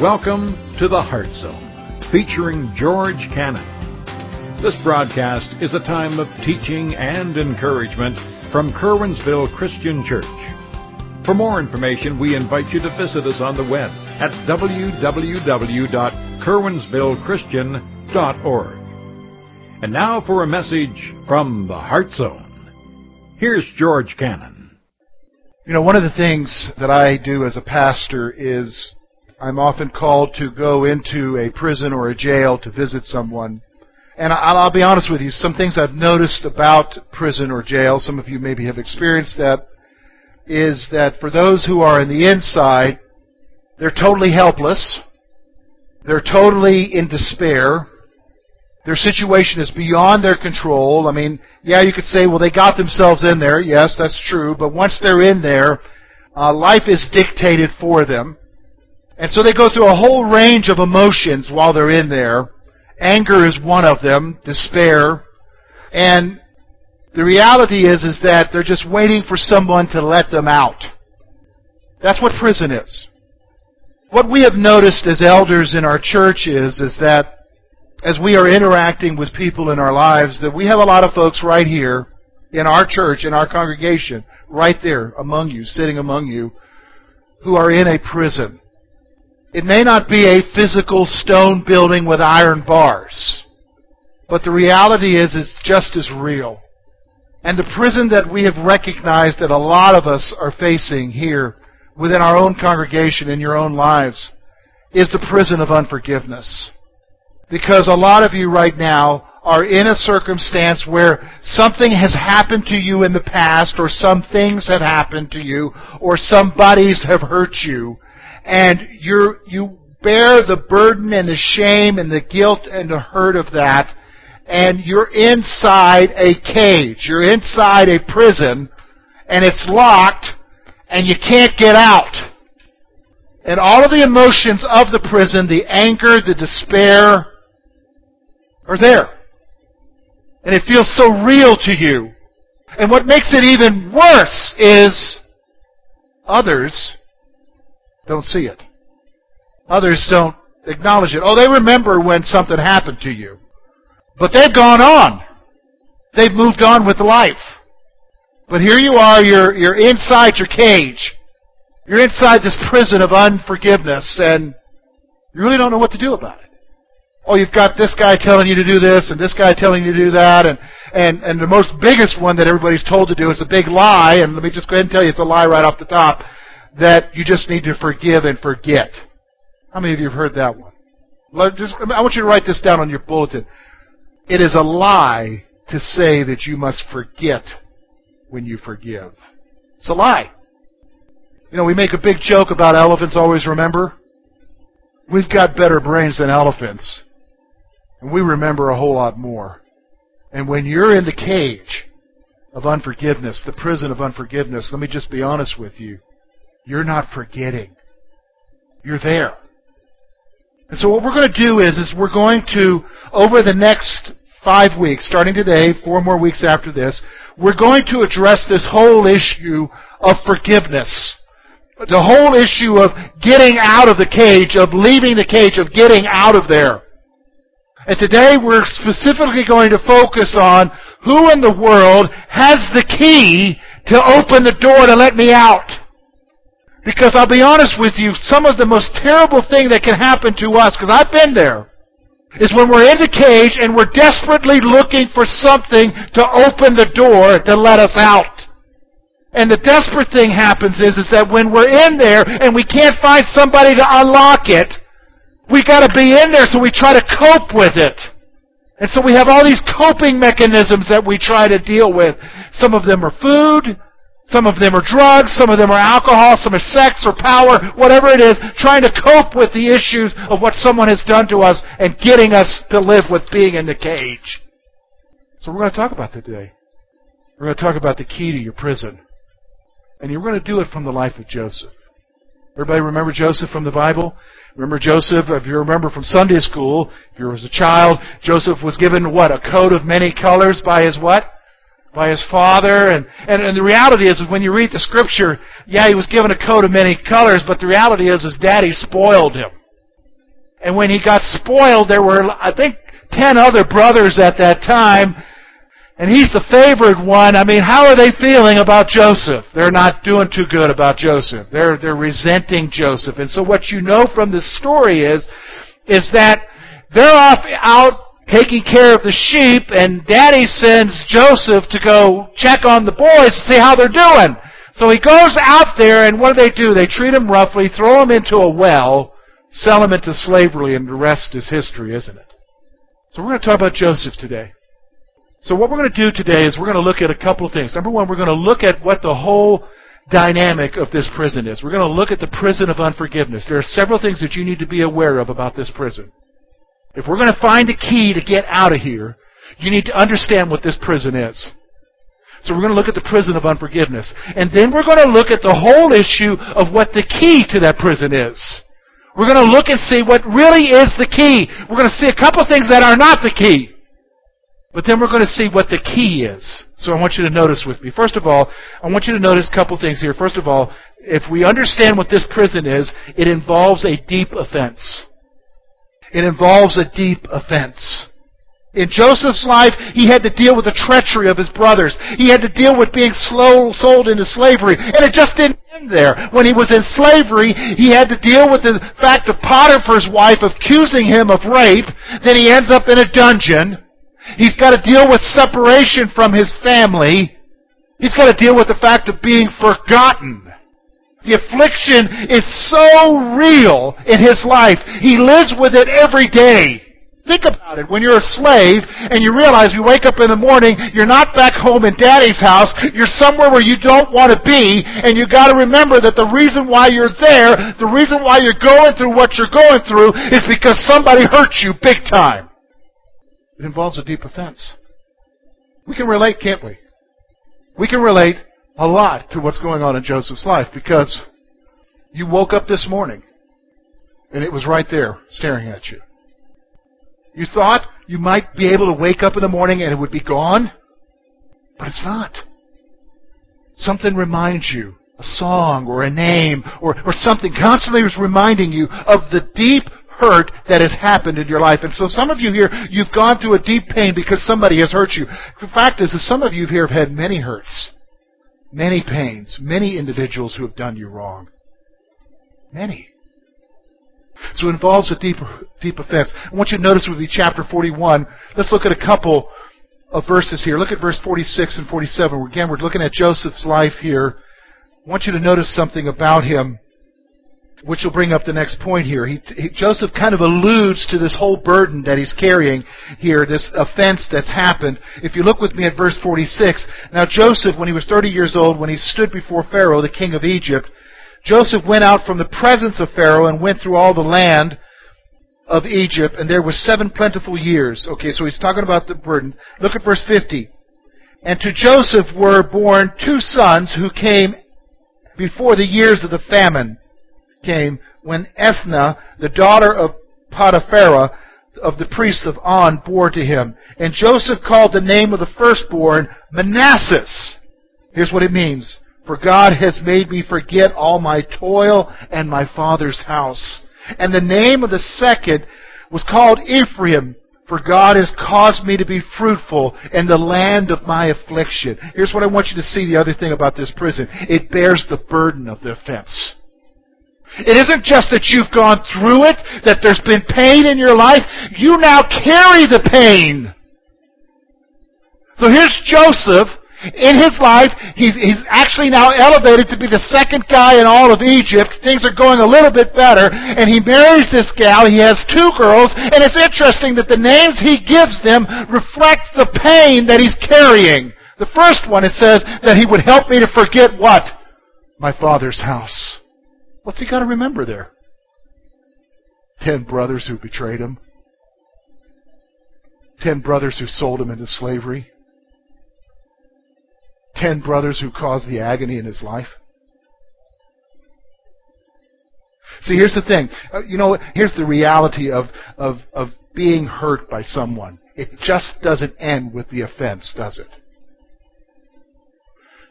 Welcome to the Heart Zone, featuring George Cannon. This broadcast is a time of teaching and encouragement from Curwensville Christian Church. For more information, we invite you to visit us on the web at www.curwensvillechristian.org. And now for a message from the Heart Zone. Here's George Cannon. You know, one of the things that I do as a pastor is I'm often called to go into a prison or a jail to visit someone. And I'll be honest with you, some things I've noticed about prison or jail, some of you maybe have experienced that, is that for those who are in the inside, they're totally helpless. They're totally in despair. Their situation is beyond their control. I mean, yeah, you could say, well, they got themselves in there. Yes, that's true. But once they're in there, uh, life is dictated for them. And so they go through a whole range of emotions while they're in there. Anger is one of them, despair. And the reality is, is that they're just waiting for someone to let them out. That's what prison is. What we have noticed as elders in our church is, is that as we are interacting with people in our lives, that we have a lot of folks right here in our church, in our congregation, right there among you, sitting among you, who are in a prison. It may not be a physical stone building with iron bars, but the reality is it's just as real. And the prison that we have recognized that a lot of us are facing here within our own congregation, in your own lives, is the prison of unforgiveness. Because a lot of you right now are in a circumstance where something has happened to you in the past, or some things have happened to you, or some buddies have hurt you, and you you bear the burden and the shame and the guilt and the hurt of that, and you're inside a cage. You're inside a prison, and it's locked, and you can't get out. And all of the emotions of the prison, the anger, the despair, are there. And it feels so real to you. And what makes it even worse is others don't see it. Others don't acknowledge it. Oh, they remember when something happened to you. But they've gone on. They've moved on with life. But here you are, you're, you're inside your cage. You're inside this prison of unforgiveness, and you really don't know what to do about it. Oh, you've got this guy telling you to do this, and this guy telling you to do that, and, and, and the most biggest one that everybody's told to do is a big lie, and let me just go ahead and tell you it's a lie right off the top that you just need to forgive and forget. How many of you have heard that one? I want you to write this down on your bulletin. It is a lie to say that you must forget when you forgive. It's a lie. You know, we make a big joke about elephants always remember. We've got better brains than elephants. And we remember a whole lot more. And when you're in the cage of unforgiveness, the prison of unforgiveness, let me just be honest with you. You're not forgetting. You're there. And so what we're going to do is, is we're going to, over the next five weeks, starting today, four more weeks after this, we're going to address this whole issue of forgiveness. The whole issue of getting out of the cage, of leaving the cage, of getting out of there. And today we're specifically going to focus on who in the world has the key to open the door to let me out. Because I'll be honest with you, some of the most terrible thing that can happen to us, because I've been there, is when we're in the cage and we're desperately looking for something to open the door to let us out. And the desperate thing happens is, is that when we're in there and we can't find somebody to unlock it, we gotta be in there so we try to cope with it. And so we have all these coping mechanisms that we try to deal with. Some of them are food, some of them are drugs, some of them are alcohol, some are sex or power, whatever it is, trying to cope with the issues of what someone has done to us and getting us to live with being in the cage. So we're going to talk about that today. We're going to talk about the key to your prison. And you're going to do it from the life of Joseph. Everybody remember Joseph from the Bible? Remember Joseph, if you remember from Sunday school, if you was a child, Joseph was given what? A coat of many colors by his what? By his father. And, and, and the reality is, when you read the scripture, yeah, he was given a coat of many colors, but the reality is his daddy spoiled him. And when he got spoiled, there were, I think, ten other brothers at that time, and he's the favored one. I mean, how are they feeling about Joseph? They're not doing too good about Joseph. They're, they're resenting Joseph. And so what you know from this story is, is that they're off out taking care of the sheep, and Daddy sends Joseph to go check on the boys to see how they're doing. So he goes out there, and what do they do? They treat him roughly, throw him into a well, sell him into slavery, and the rest is history, isn't it? So we're going to talk about Joseph today. So what we're going to do today is we're going to look at a couple of things. Number one, we're going to look at what the whole dynamic of this prison is. We're going to look at the prison of unforgiveness. There are several things that you need to be aware of about this prison. If we're going to find a key to get out of here, you need to understand what this prison is. So we're going to look at the prison of unforgiveness. And then we're going to look at the whole issue of what the key to that prison is. We're going to look and see what really is the key. We're going to see a couple things that are not the key. But then we're going to see what the key is. So I want you to notice with me. First of all, I want you to notice a couple things here. First of all, if we understand what this prison is, it involves a deep offense. It involves a deep offense. In Joseph's life, he had to deal with the treachery of his brothers. He had to deal with being slow, sold into slavery. And it just didn't end there. When he was in slavery, he had to deal with the fact of Potiphar's wife accusing him of rape. Then he ends up in a dungeon. He's got to deal with separation from his family. He's got to deal with the fact of being forgotten. The affliction is so real in his life. He lives with it every day. Think about it. When you're a slave and you realize you wake up in the morning, you're not back home in daddy's house, you're somewhere where you don't want to be, and you gotta remember that the reason why you're there, the reason why you're going through what you're going through, is because somebody hurt you big time. It involves a deep offense. We can relate, can't we? We can relate a lot to what's going on in Joseph's life because you woke up this morning and it was right there staring at you. You thought you might be able to wake up in the morning and it would be gone, but it's not. Something reminds you, a song or a name or, or something constantly is reminding you of the deep hurt that has happened in your life. And so some of you here, you've gone through a deep pain because somebody has hurt you. The fact is that some of you here have had many hurts many pains, many individuals who have done you wrong. Many. So it involves a deep, deep offense. I want you to notice with me chapter 41. Let's look at a couple of verses here. Look at verse 46 and 47. Again, we're looking at Joseph's life here. I want you to notice something about him which will bring up the next point here. He, he, Joseph kind of alludes to this whole burden that he's carrying here, this offense that's happened. If you look with me at verse 46, now Joseph, when he was 30 years old, when he stood before Pharaoh, the king of Egypt, Joseph went out from the presence of Pharaoh and went through all the land of Egypt, and there were seven plentiful years. Okay, so he's talking about the burden. Look at verse 50. And to Joseph were born two sons who came before the years of the famine came when Asenath, the daughter of Potiphera, of the priest of On, bore to him. And Joseph called the name of the firstborn Manasseh. Here's what it means. For God has made me forget all my toil and my father's house. And the name of the second was called Ephraim, for God has caused me to be fruitful in the land of my affliction. Here's what I want you to see the other thing about this prison. It bears the burden of the offense. It isn't just that you've gone through it, that there's been pain in your life. You now carry the pain. So here's Joseph. In his life, he's, he's actually now elevated to be the second guy in all of Egypt. Things are going a little bit better. And he marries this gal. He has two girls. And it's interesting that the names he gives them reflect the pain that he's carrying. The first one, it says that he would help me to forget what? My father's house. What's he got to remember there? Ten brothers who betrayed him. Ten brothers who sold him into slavery. Ten brothers who caused the agony in his life. See, here's the thing. Uh, you know, here's the reality of, of, of being hurt by someone. It just doesn't end with the offense, does it?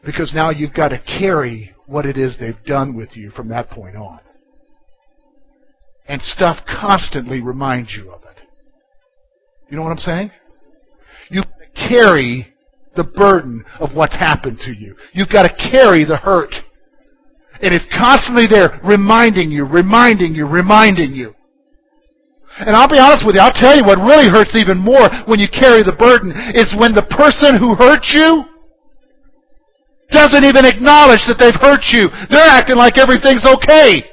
Because now you've got to carry what it is they've done with you from that point on. and stuff constantly reminds you of it. You know what I'm saying? You carry the burden of what's happened to you. You've got to carry the hurt. And it's constantly there reminding you, reminding you, reminding you. And I'll be honest with you, I'll tell you what really hurts even more when you carry the burden is when the person who hurt you doesn't even acknowledge that they've hurt you. They're acting like everything's okay.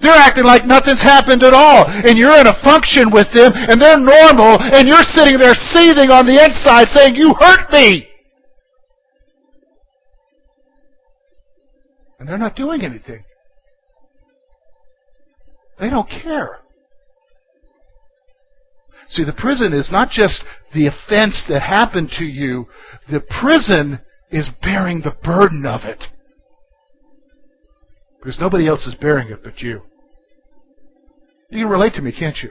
They're acting like nothing's happened at all. And you're in a function with them and they're normal and you're sitting there seething on the inside saying, you hurt me. And they're not doing anything. They don't care. See, the prison is not just the offense that happened to you, the prison is bearing the burden of it. Because nobody else is bearing it but you. You can relate to me, can't you?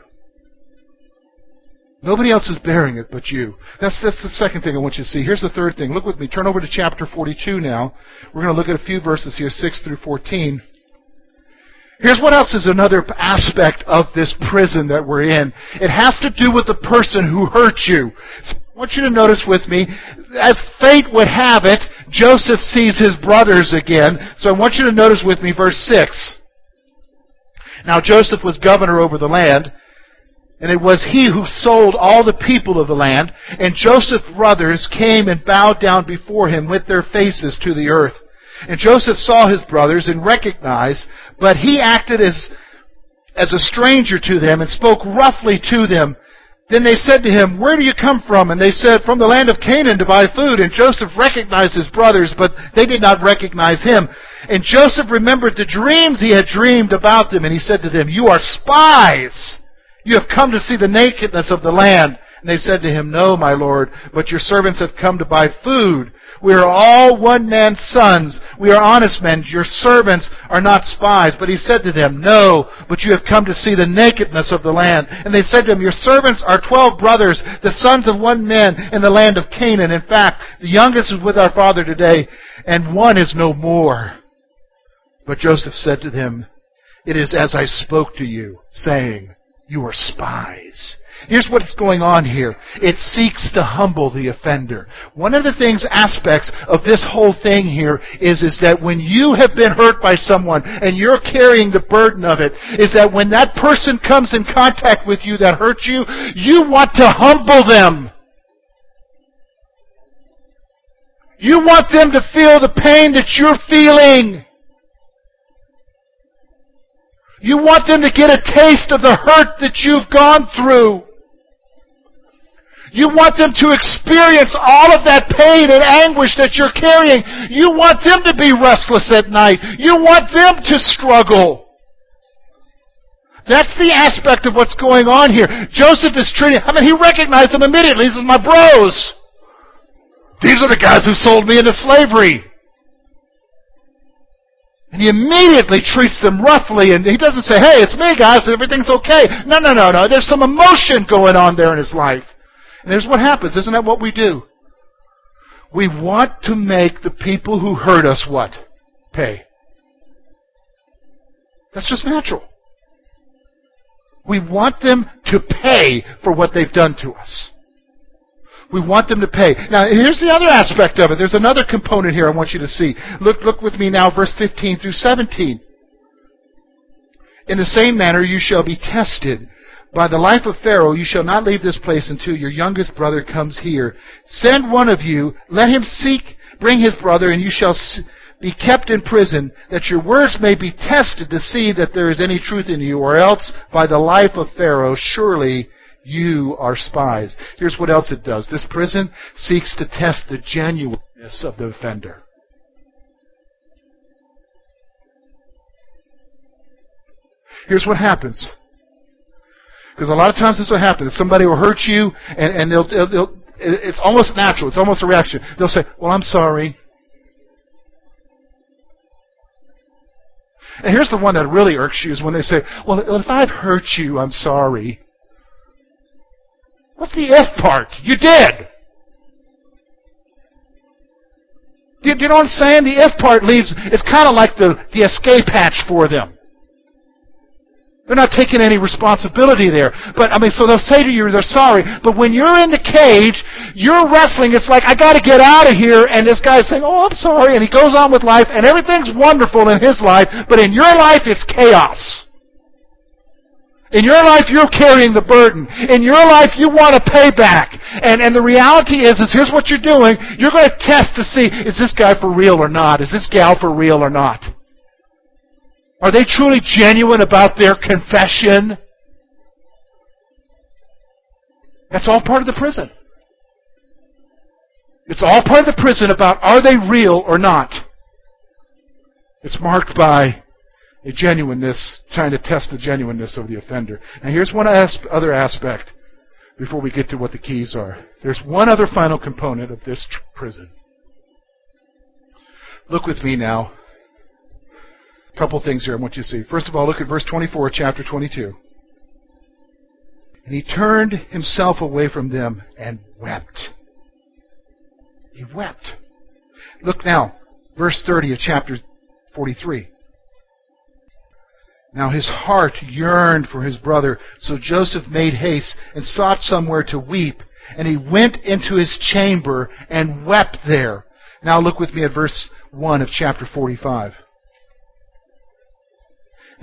Nobody else is bearing it but you. That's, that's the second thing I want you to see. Here's the third thing. Look with me. Turn over to chapter 42 now. We're going to look at a few verses here, 6 through 14. Here's what else is another aspect of this prison that we're in. It has to do with the person who hurt you. So I want you to notice with me, as fate would have it, Joseph sees his brothers again. So I want you to notice with me verse 6. Now Joseph was governor over the land, and it was he who sold all the people of the land. And Joseph's brothers came and bowed down before him with their faces to the earth. And Joseph saw his brothers and recognized, but he acted as, as a stranger to them and spoke roughly to them. Then they said to him, Where do you come from? And they said, From the land of Canaan to buy food. And Joseph recognized his brothers, but they did not recognize him. And Joseph remembered the dreams he had dreamed about them, and he said to them, You are spies! You have come to see the nakedness of the land. And they said to him, No, my lord, but your servants have come to buy food. We are all one man's sons. We are honest men. Your servants are not spies. But he said to them, No, but you have come to see the nakedness of the land. And they said to him, Your servants are twelve brothers, the sons of one man in the land of Canaan. In fact, the youngest is with our father today, and one is no more. But Joseph said to them, It is as I spoke to you, saying, You are spies. Here's what's going on here. It seeks to humble the offender. One of the things, aspects of this whole thing here is, is that when you have been hurt by someone and you're carrying the burden of it, is that when that person comes in contact with you that hurt you, you want to humble them. You want them to feel the pain that you're feeling. You want them to get a taste of the hurt that you've gone through. You want them to experience all of that pain and anguish that you're carrying. You want them to be restless at night. You want them to struggle. That's the aspect of what's going on here. Joseph is treating, I mean, he recognized them immediately. He says, my bros. These are the guys who sold me into slavery. And he immediately treats them roughly, and he doesn't say, hey, it's me, guys, everything's okay. No, no, no, no. There's some emotion going on there in his life. And here's what happens. Isn't that what we do? We want to make the people who hurt us what? Pay. That's just natural. We want them to pay for what they've done to us. We want them to pay. Now, here's the other aspect of it. There's another component here I want you to see. Look, look with me now, verse 15 through 17. In the same manner you shall be tested. By the life of Pharaoh, you shall not leave this place until your youngest brother comes here. Send one of you, let him seek, bring his brother, and you shall be kept in prison, that your words may be tested to see that there is any truth in you, or else by the life of Pharaoh, surely you are spies. Here's what else it does. This prison seeks to test the genuineness of the offender. Here's what happens. Because a lot of times this will happen. If Somebody will hurt you, and, and they'll, they'll, they'll, it's almost natural. It's almost a reaction. They'll say, well, I'm sorry. And here's the one that really irks you is when they say, well, if I've hurt you, I'm sorry. What's the if part? You did. You, you know what I'm saying? The if part leaves, it's kind of like the, the escape hatch for them. They're not taking any responsibility there. But, I mean, so they'll say to you they're sorry. But when you're in the cage, you're wrestling. It's like, I gotta get out of here. And this guy's saying, oh, I'm sorry. And he goes on with life. And everything's wonderful in his life. But in your life, it's chaos. In your life, you're carrying the burden. In your life, you want to pay back. And, and the reality is, is here's what you're doing. You're going to test to see, is this guy for real or not? Is this gal for real or not? Are they truly genuine about their confession? That's all part of the prison. It's all part of the prison about are they real or not. It's marked by a genuineness, trying to test the genuineness of the offender. Now here's one other aspect before we get to what the keys are. There's one other final component of this prison. Look with me now a couple things here I want you to see. First of all, look at verse 24, chapter 22. And he turned himself away from them and wept. He wept. Look now, verse 30 of chapter 43. Now his heart yearned for his brother, so Joseph made haste and sought somewhere to weep, and he went into his chamber and wept there. Now look with me at verse 1 of chapter 45.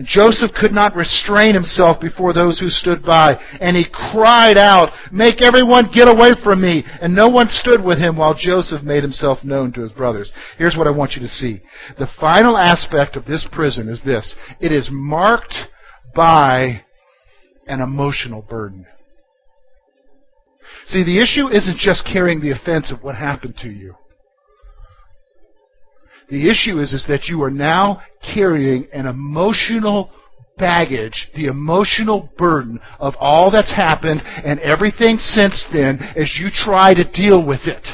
Joseph could not restrain himself before those who stood by, and he cried out, Make everyone get away from me! And no one stood with him while Joseph made himself known to his brothers. Here's what I want you to see. The final aspect of this prison is this. It is marked by an emotional burden. See, the issue isn't just carrying the offense of what happened to you. The issue is, is that you are now carrying an emotional baggage, the emotional burden of all that's happened and everything since then as you try to deal with it.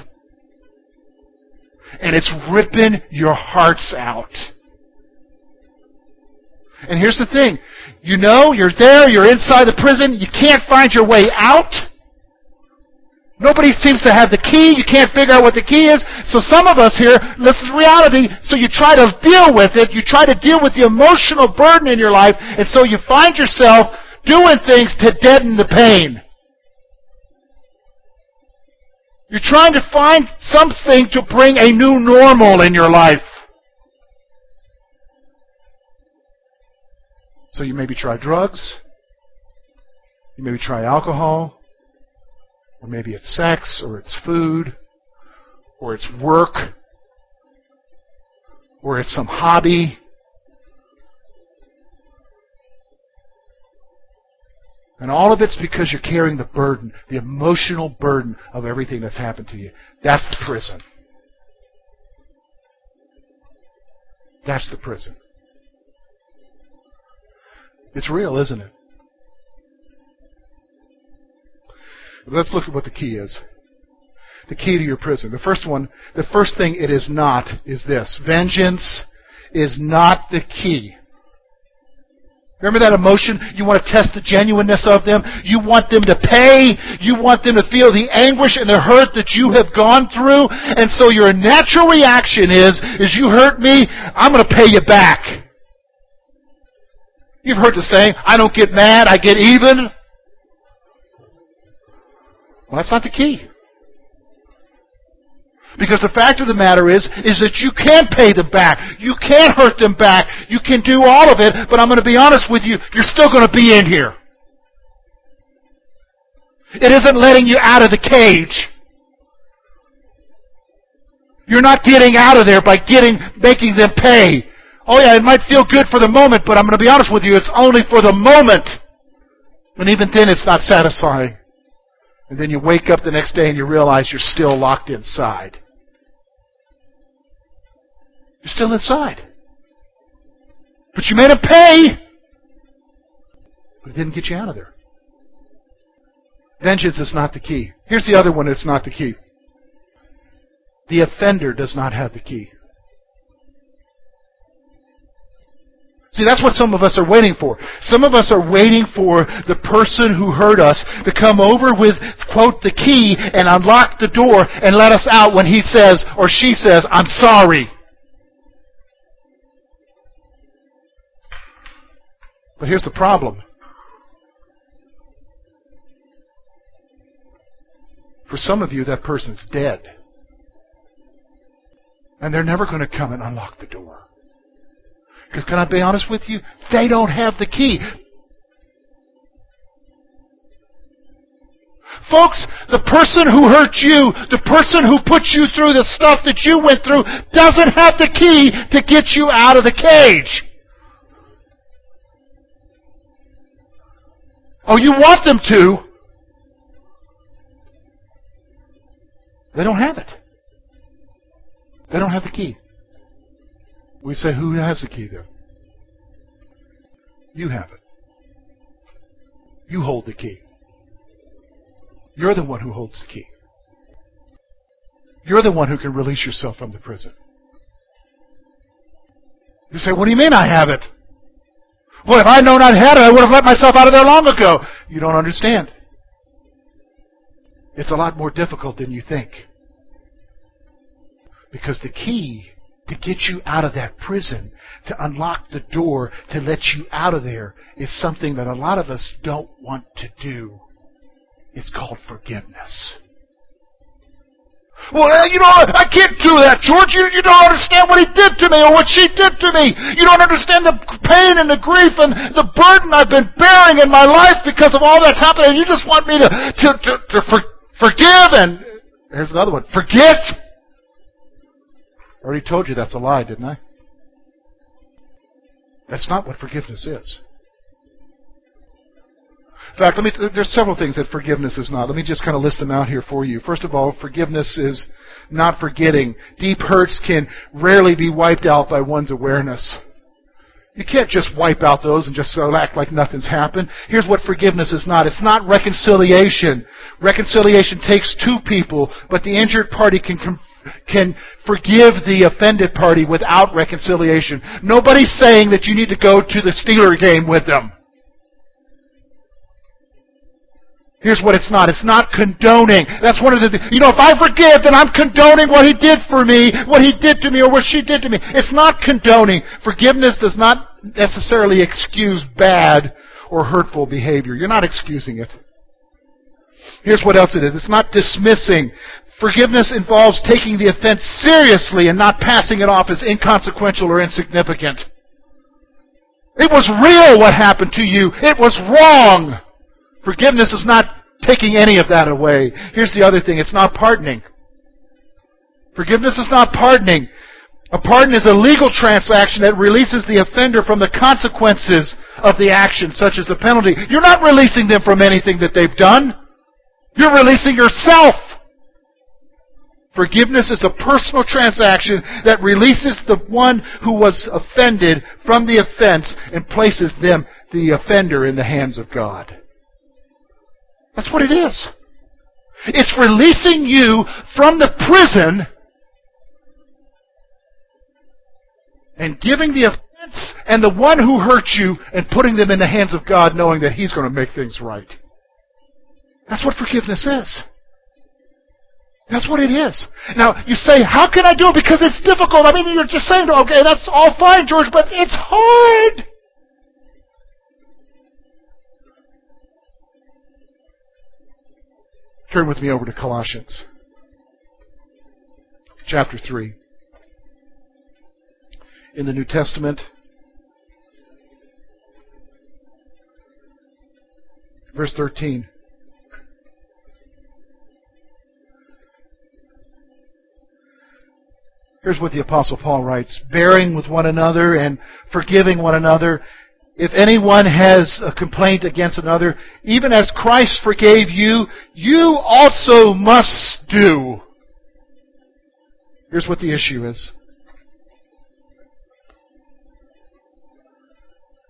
And it's ripping your hearts out. And here's the thing. You know, you're there, you're inside the prison, you can't find your way out. Nobody seems to have the key. You can't figure out what the key is. So some of us here, this is reality, so you try to deal with it. You try to deal with the emotional burden in your life, and so you find yourself doing things to deaden the pain. You're trying to find something to bring a new normal in your life. So you maybe try drugs. You maybe try alcohol. Or maybe it's sex, or it's food, or it's work, or it's some hobby. And all of it's because you're carrying the burden, the emotional burden of everything that's happened to you. That's the prison. That's the prison. It's real, isn't it? Let's look at what the key is. The key to your prison. The first one, the first thing it is not is this. Vengeance is not the key. Remember that emotion? You want to test the genuineness of them. You want them to pay. You want them to feel the anguish and the hurt that you have gone through. And so your natural reaction is, is you hurt me, I'm going to pay you back. You've heard the saying, I don't get mad, I get even. Well, that's not the key. Because the fact of the matter is, is that you can't pay them back. You can't hurt them back. You can do all of it, but I'm going to be honest with you, you're still going to be in here. It isn't letting you out of the cage. You're not getting out of there by getting, making them pay. Oh yeah, it might feel good for the moment, but I'm going to be honest with you, it's only for the moment. And even then it's not satisfying. And then you wake up the next day and you realize you're still locked inside. You're still inside. But you made him pay. But it didn't get you out of there. Vengeance is not the key. Here's the other one that's not the key. The offender does not have the key. See, that's what some of us are waiting for. Some of us are waiting for the person who hurt us to come over with, quote, the key and unlock the door and let us out when he says or she says, I'm sorry. But here's the problem. For some of you, that person's dead. And they're never going to come and unlock the door. Because can I be honest with you? They don't have the key. Folks, the person who hurt you, the person who put you through the stuff that you went through, doesn't have the key to get you out of the cage. Oh, you want them to. They don't have it. They don't have the key. We say, who has the key there? You have it. You hold the key. You're the one who holds the key. You're the one who can release yourself from the prison. You say, what do you mean I have it? Well, if I'd known I had it, I would have let myself out of there long ago. You don't understand. It's a lot more difficult than you think. Because the key to get you out of that prison, to unlock the door, to let you out of there, is something that a lot of us don't want to do. It's called forgiveness. Well, eh, you know, I can't do that, George. You, you don't understand what he did to me or what she did to me. You don't understand the pain and the grief and the burden I've been bearing in my life because of all that's happened. And you just want me to, to, to, to for, forgive and, here's another one, forget. I already told you that's a lie, didn't I? That's not what forgiveness is. In fact, let me, there's several things that forgiveness is not. Let me just kind of list them out here for you. First of all, forgiveness is not forgetting. Deep hurts can rarely be wiped out by one's awareness. You can't just wipe out those and just act like nothing's happened. Here's what forgiveness is not. It's not reconciliation. Reconciliation takes two people, but the injured party can can forgive the offended party without reconciliation. Nobody's saying that you need to go to the Steeler game with them. Here's what it's not. It's not condoning. That's one of the, you know, if I forgive, then I'm condoning what he did for me, what he did to me, or what she did to me. It's not condoning. Forgiveness does not necessarily excuse bad or hurtful behavior. You're not excusing it. Here's what else it is. It's not dismissing. Forgiveness involves taking the offense seriously and not passing it off as inconsequential or insignificant. It was real what happened to you. It was wrong. Forgiveness is not taking any of that away. Here's the other thing it's not pardoning. Forgiveness is not pardoning. A pardon is a legal transaction that releases the offender from the consequences of the action, such as the penalty. You're not releasing them from anything that they've done. You're releasing yourself. Forgiveness is a personal transaction that releases the one who was offended from the offense and places them, the offender, in the hands of God. That's what it is. It's releasing you from the prison and giving the offense and the one who hurt you and putting them in the hands of God knowing that He's going to make things right. That's what forgiveness is. That's what it is. Now, you say, how can I do it? Because it's difficult. I mean, you're just saying, okay, that's all fine, George, but it's hard. Turn with me over to Colossians chapter 3. In the New Testament, verse 13. Here's what the Apostle Paul writes Bearing with one another and forgiving one another if anyone has a complaint against another, even as Christ forgave you, you also must do. Here's what the issue is.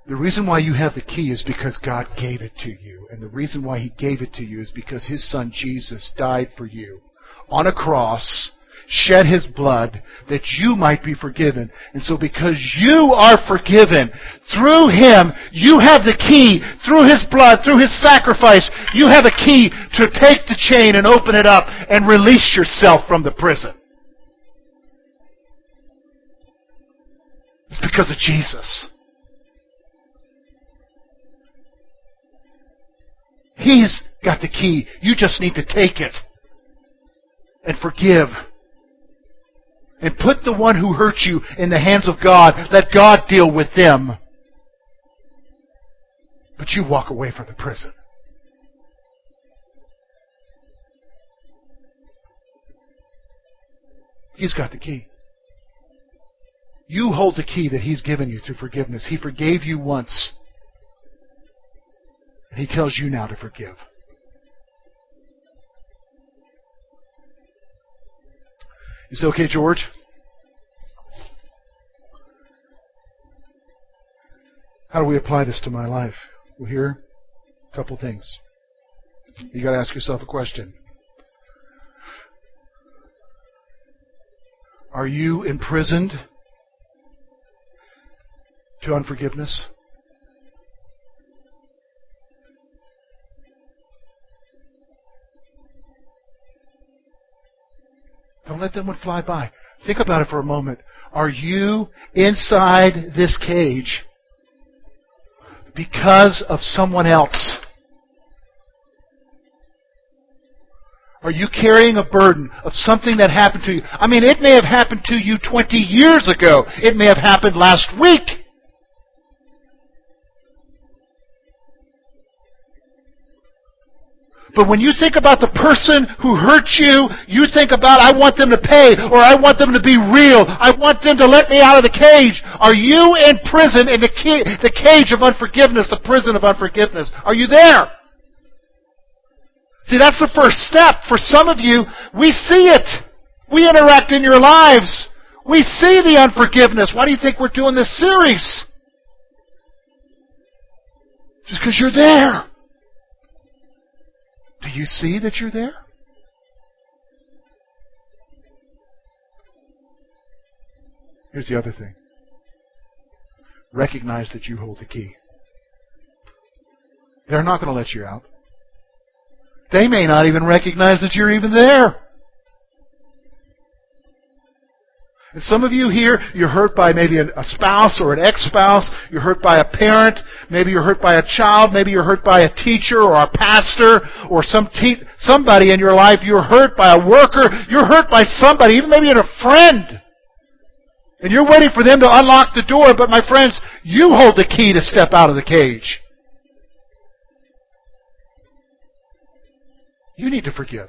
The reason why you have the key is because God gave it to you. And the reason why He gave it to you is because His Son Jesus died for you on a cross shed his blood that you might be forgiven. And so because you are forgiven through him, you have the key through his blood, through his sacrifice, you have a key to take the chain and open it up and release yourself from the prison. It's because of Jesus. He's got the key. You just need to take it and forgive. And put the one who hurt you in the hands of God. Let God deal with them. But you walk away from the prison. He's got the key. You hold the key that He's given you through forgiveness. He forgave you once. And He tells you now to forgive. You say, okay, George? How do we apply this to my life? Well, here, a couple things. You got to ask yourself a question. Are you imprisoned to unforgiveness? Don't let that one fly by. Think about it for a moment. Are you inside this cage because of someone else? Are you carrying a burden of something that happened to you? I mean, it may have happened to you 20 years ago. It may have happened last week. But when you think about the person who hurt you, you think about, I want them to pay, or I want them to be real. I want them to let me out of the cage. Are you in prison in the, the cage of unforgiveness, the prison of unforgiveness? Are you there? See, that's the first step. For some of you, we see it. We interact in your lives. We see the unforgiveness. Why do you think we're doing this series? Just because you're there. Do you see that you're there? Here's the other thing recognize that you hold the key. They're not going to let you out. They may not even recognize that you're even there. And some of you here, you're hurt by maybe a spouse or an ex-spouse. You're hurt by a parent. Maybe you're hurt by a child. Maybe you're hurt by a teacher or a pastor or some te- somebody in your life. You're hurt by a worker. You're hurt by somebody, even maybe a friend. And you're waiting for them to unlock the door. But my friends, you hold the key to step out of the cage. You need to forgive.